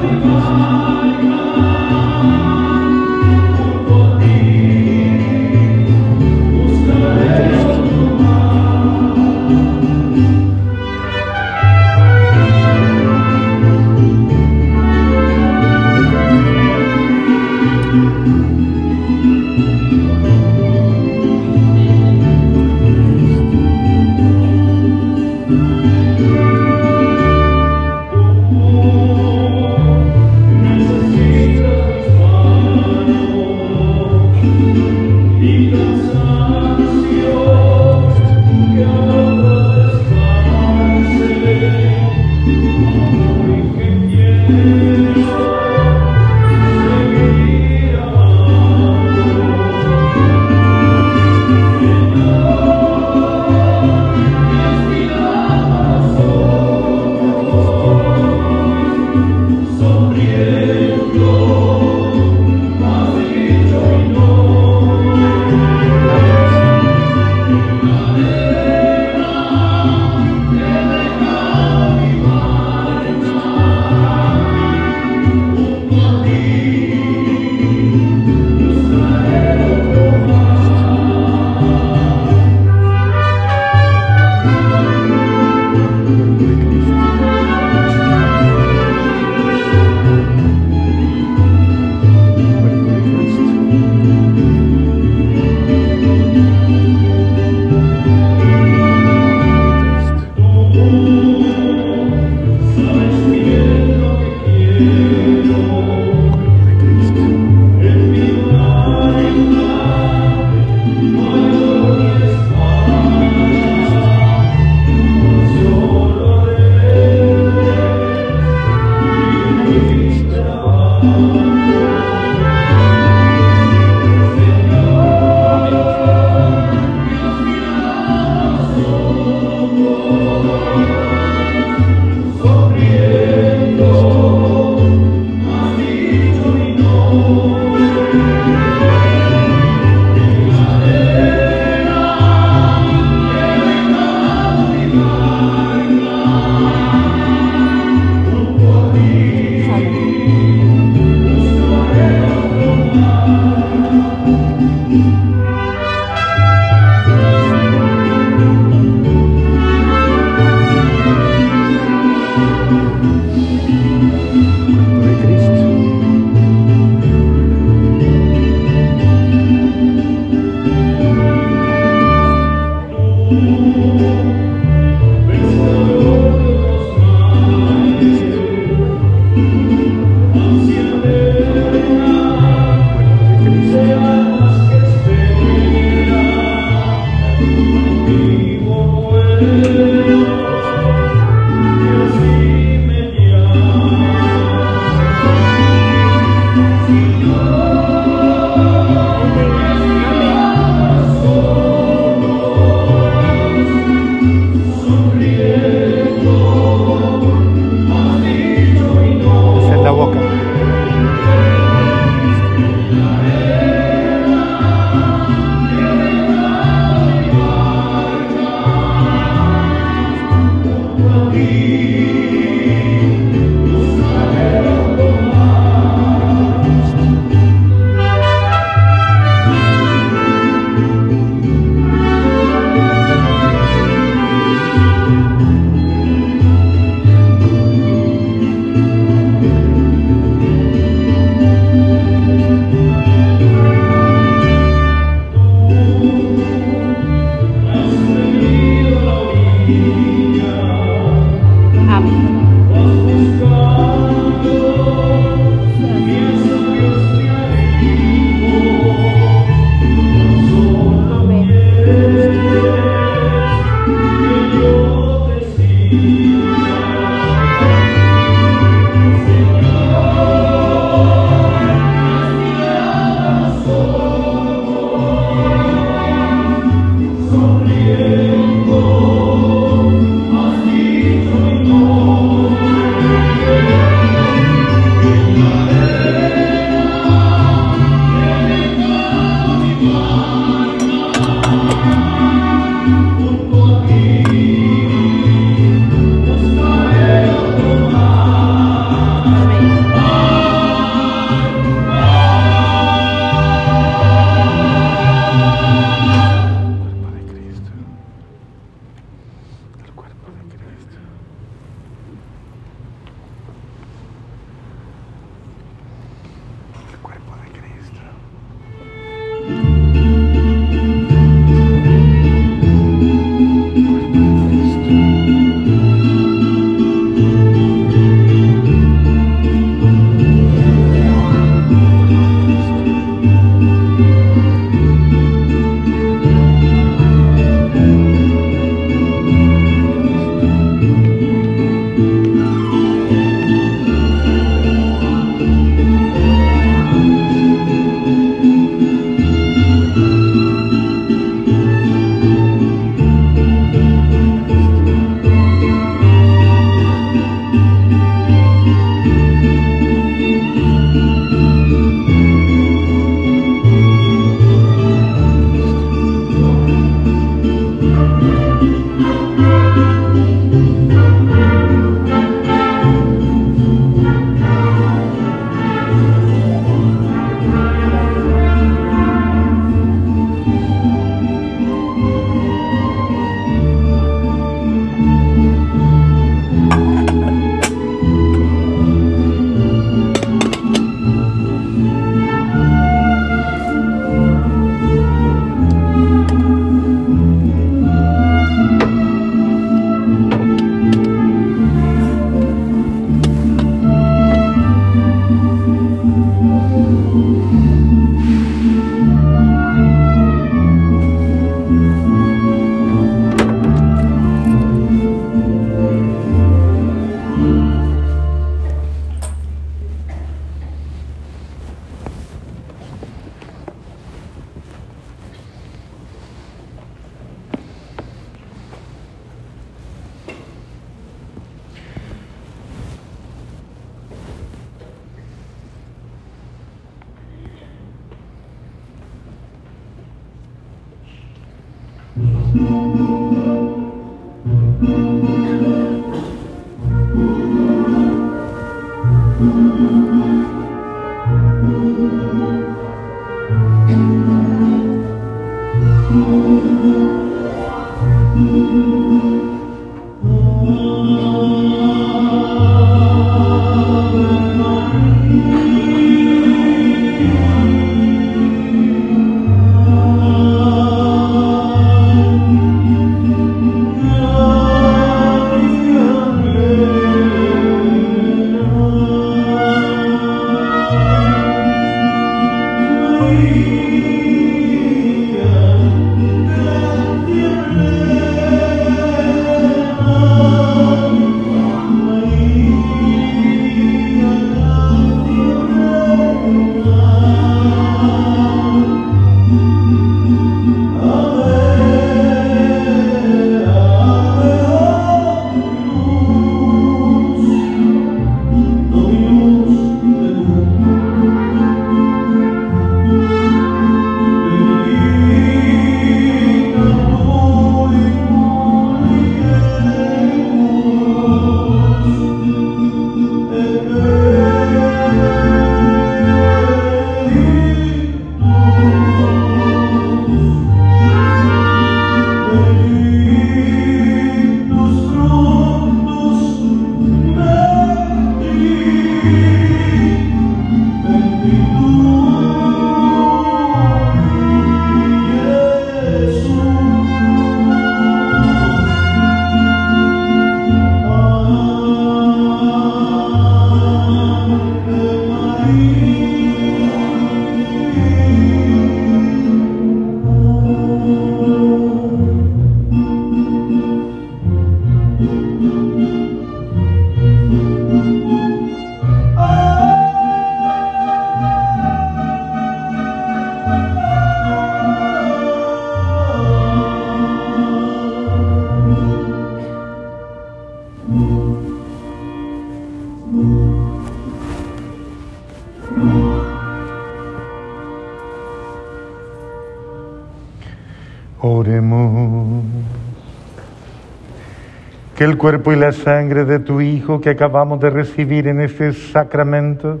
Cuerpo y la sangre de tu Hijo que acabamos de recibir en este sacramento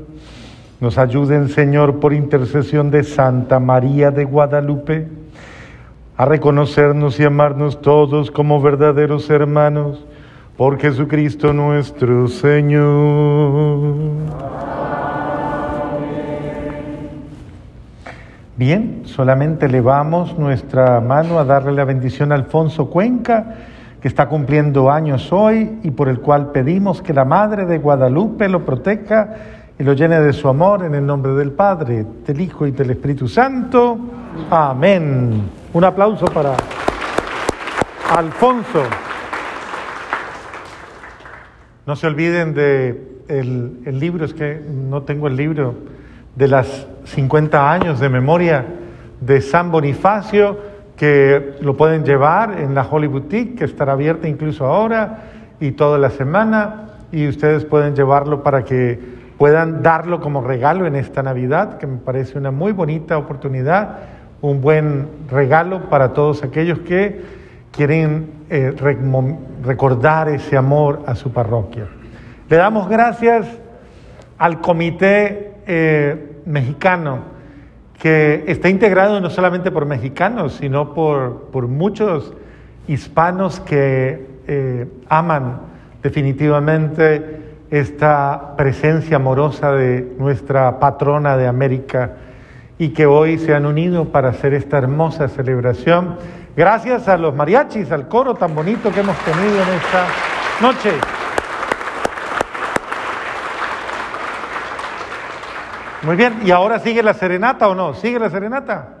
nos ayuden, Señor, por intercesión de Santa María de Guadalupe, a reconocernos y amarnos todos como verdaderos hermanos por Jesucristo nuestro Señor. Bien, solamente elevamos nuestra mano a darle la bendición a Alfonso Cuenca, que está cumpliendo años hoy y por el cual pedimos que la Madre de Guadalupe lo proteja y lo llene de su amor en el nombre del Padre, del Hijo y del Espíritu Santo. Amén. Un aplauso para Alfonso. No se olviden de el, el libro, es que no tengo el libro de las 50 años de memoria de San Bonifacio, que lo pueden llevar en la Holy Boutique, que estará abierta incluso ahora y toda la semana, y ustedes pueden llevarlo para que puedan darlo como regalo en esta Navidad, que me parece una muy bonita oportunidad, un buen regalo para todos aquellos que quieren eh, recordar ese amor a su parroquia. Le damos gracias al comité eh, mexicano que está integrado no solamente por mexicanos, sino por, por muchos hispanos que eh, aman definitivamente esta presencia amorosa de nuestra patrona de América y que hoy se han unido para hacer esta hermosa celebración. Gracias a los mariachis, al coro tan bonito que hemos tenido en esta noche. Muy bien, ¿y ahora sigue la serenata o no? ¿Sigue la serenata?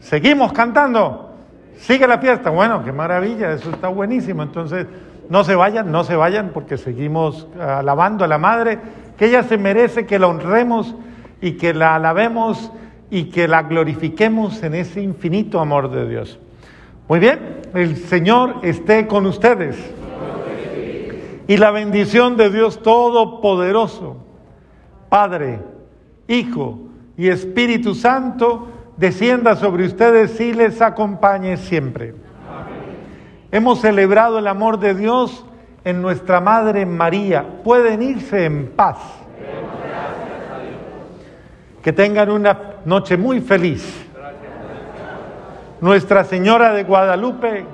Seguimos cantando. Sigue la fiesta. Bueno, qué maravilla, eso está buenísimo. Entonces, no se vayan, no se vayan, porque seguimos alabando a la Madre, que ella se merece que la honremos y que la alabemos y que la glorifiquemos en ese infinito amor de Dios. Muy bien, el Señor esté con ustedes. Y la bendición de Dios Todopoderoso, Padre, Hijo y Espíritu Santo descienda sobre ustedes y les acompañe siempre. Hemos celebrado el amor de Dios en nuestra Madre María. Pueden irse en paz. Que tengan una noche muy feliz. Nuestra Señora de Guadalupe